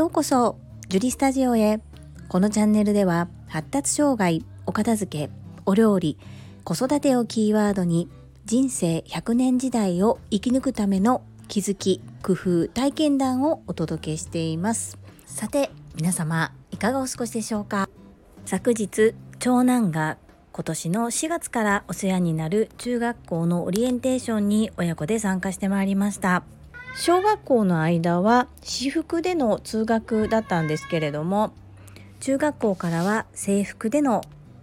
ようこそジュリスタジオへ。このチャンネルでは発達障害お片付けお料理子育てをキーワードに人生100年時代を生き抜くための気づき工夫体験談をお届けしています。さて皆様いかがお過ごしでしょうか？昨日長男が今年の4月からお世話になる中学校のオリエンテーションに親子で参加してまいりました。小学校の間は私服での通学だったんですけれども中学校からは制服での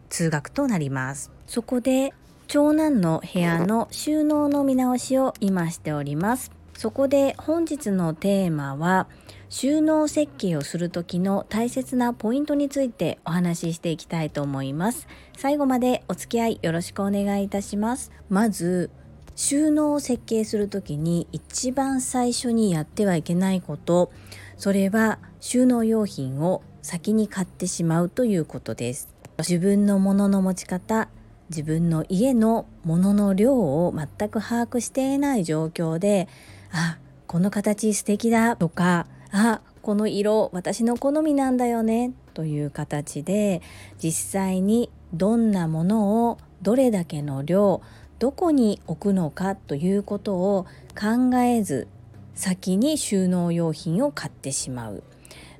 通学となります。そこで長男の部屋の収納の見直しを今しております。そこで本日のテーマは収納設計をする時の大切なポイントについてお話ししていきたいと思います。最後までお付き合いよろしくお願いいたします。まず収納を設計する時に一番最初にやってはいけないことそれは収納用品を先に買ってしまうということです。自分のものの持ち方自分の家のものの量を全く把握していない状況であこの形素敵だとかあこの色私の好みなんだよねという形で実際にどんなものをどれだけの量どこに置くのかということを考えず先に収納用品を買ってしまう。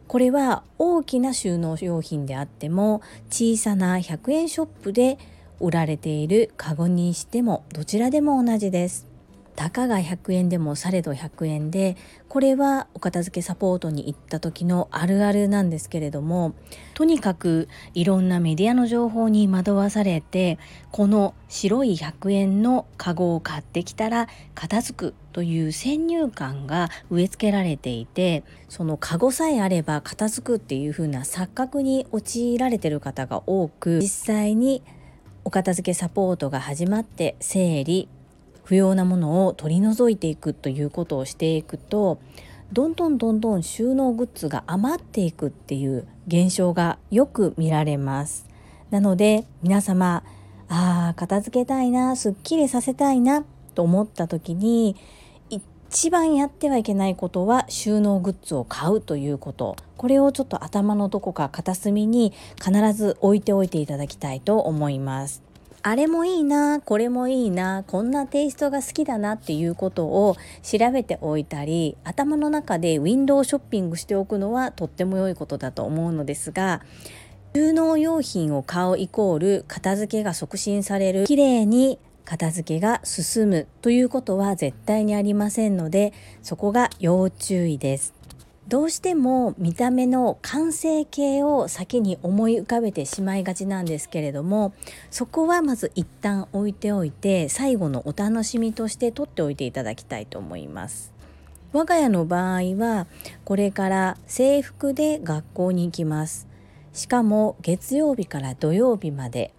これは大きな収納用品であっても小さな100円ショップで売られているカゴにしてもどちらでも同じです。たかが100円でもされど100円でこれはお片付けサポートに行った時のあるあるなんですけれどもとにかくいろんなメディアの情報に惑わされてこの白い100円のカゴを買ってきたら片付くという先入観が植え付けられていてそのカゴさえあれば片付くっていう風な錯覚に陥られてる方が多く実際にお片付けサポートが始まって整理不要なものを取り除いていくということをしていくとどんどんどんどん収納グッズが余っていくっていう現象がよく見られます。なので皆様あー片付けたいなすっきりさせたいなと思った時に一番やってはいけないことは収納グッズを買うということ。これをちょっと頭のどこか片隅に必ず置いておいていただきたいと思います。あれもいいなこれもいいなこんなテイストが好きだなっていうことを調べておいたり頭の中でウィンドウショッピングしておくのはとっても良いことだと思うのですが収納用品を買うイコール片付けが促進される綺麗に片付けが進むということは絶対にありませんのでそこが要注意です。どうしても見た目の完成形を先に思い浮かべてしまいがちなんですけれどもそこはまず一旦置いておいて最後のお楽しみとして取っておいていただきたいと思います。我が家の場合はこれから制服で学校に行きます。しかも月曜日から土曜日まで。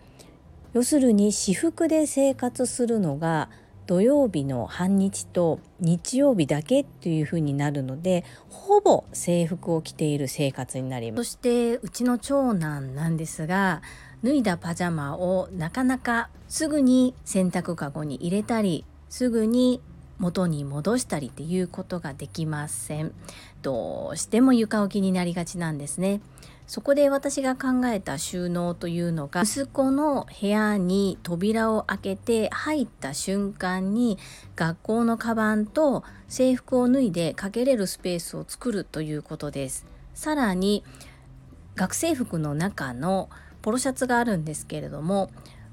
要するに私服で生活するのが土曜日の半日と日曜日だけっていう風になるのでほぼ制服を着ている生活になります。そしてうちの長男なんですが脱いだパジャマをなかなかすぐに洗濯かごに入れたりすぐに元に戻したりっていうことができませんどうしても床置きになりがちなんですねそこで私が考えた収納というのが息子の部屋に扉を開けて入った瞬間に学校のカバンと制服を脱いでかけれるスペースを作るということです。さらに学生服の中のポロシャツがあるんですけれども、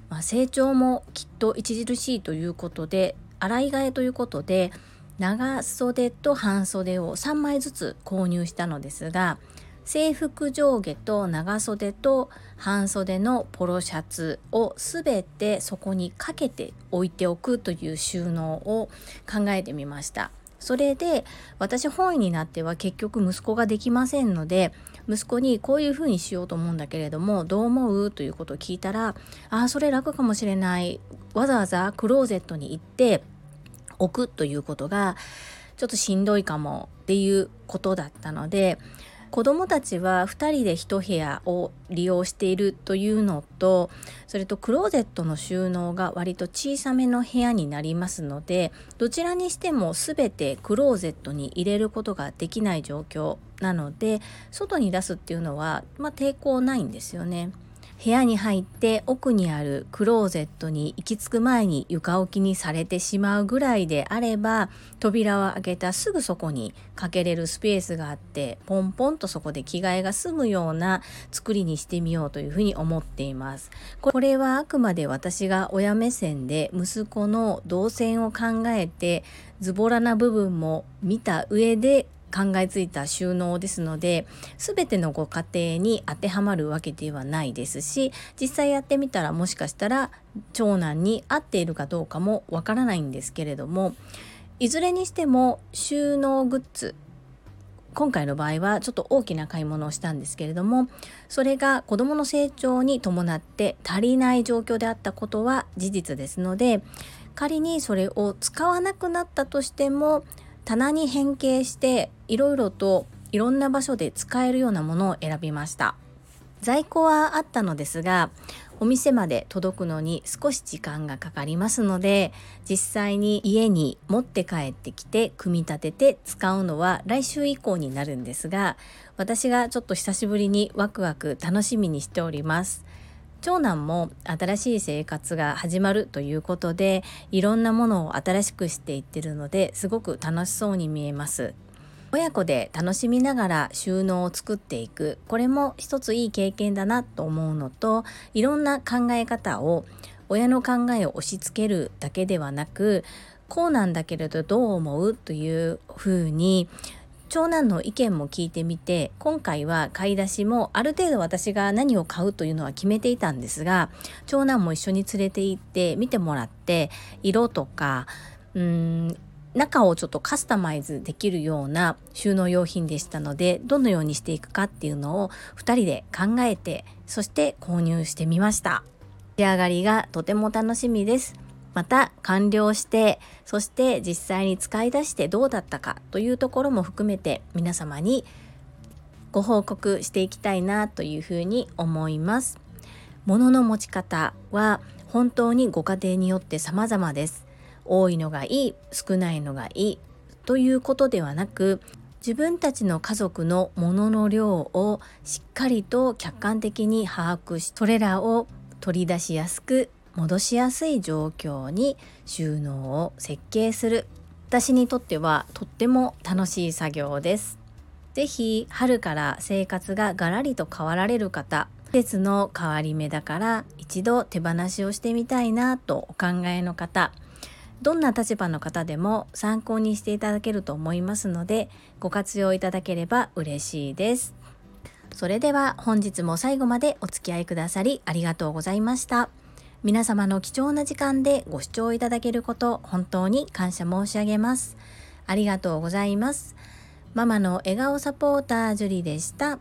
まあ、成長もきっと著しいということで洗い替えということで長袖と半袖を3枚ずつ購入したのですが制服上下と長袖と半袖のポロシャツをすべてそこにかけて置いておくという収納を考えてみました。それで私本位になっては結局息子ができませんので息子にこういうふうにしようと思うんだけれどもどう思うということを聞いたらああそれ楽かもしれないわざわざクローゼットに行って置くということがちょっとしんどいかもっていうことだったので子どもたちは2人で1部屋を利用しているというのとそれとクローゼットの収納が割と小さめの部屋になりますのでどちらにしても全てクローゼットに入れることができない状況なので外に出すっていうのは、まあ、抵抗ないんですよね。部屋に入って奥にあるクローゼットに行き着く前に床置きにされてしまうぐらいであれば扉を開けたすぐそこにかけれるスペースがあってポンポンとそこで着替えが済むような作りにしてみようというふうに思っています。これはあくまで私が親目線で息子の動線を考えてズボラな部分も見た上で考えついた収納ですので全てのご家庭に当てはまるわけではないですし実際やってみたらもしかしたら長男に合っているかどうかもわからないんですけれどもいずれにしても収納グッズ今回の場合はちょっと大きな買い物をしたんですけれどもそれが子どもの成長に伴って足りない状況であったことは事実ですので仮にそれを使わなくなったとしても棚に変形していろいろといろんな場所で使えるようなものを選びました。在庫はあったのですがお店まで届くのに少し時間がかかりますので実際に家に持って帰ってきて組み立てて使うのは来週以降になるんですが私がちょっと久しぶりにワクワク楽しみにしております。長男も新しい生活が始まるということでいろんなものを新しくしていってるのですごく楽しそうに見えます。親子で楽しみながら収納を作っていく。これも一ついい経験だなと思うのといろんな考え方を親の考えを押し付けるだけではなくこうなんだけれどどう思うというふうに長男の意見も聞いてみて今回は買い出しもある程度私が何を買うというのは決めていたんですが長男も一緒に連れて行って見てもらって色とかうん中をちょっとカスタマイズできるような収納用品でしたのでどのようにしていくかっていうのを2人で考えてそして購入してみました。仕上がりがとても楽しみです。また完了してそして実際に使い出してどうだったかというところも含めて皆様にご報告していきたいなというふうに思います。物の持ち方は本当にご家庭によって様々です。多いのがいい、少ないのがいいということではなく自分たちの家族のものの量をしっかりと客観的に把握しそれらを取り出しやすく戻しやすい状況に収納を設計する。私にとってはとっても楽しい作業です。是非春から生活がガラリと変わられる方季節の変わり目だから一度手放しをしてみたいなとお考えの方どんな立場の方でも参考にしていただけると思いますのでご活用いただければ嬉しいです。それでは本日も最後までお付き合いくださりありがとうございました。皆様の貴重な時間でご視聴いただけること本当に感謝申し上げます。ありがとうございます。ママの笑顔サポータージュリでした。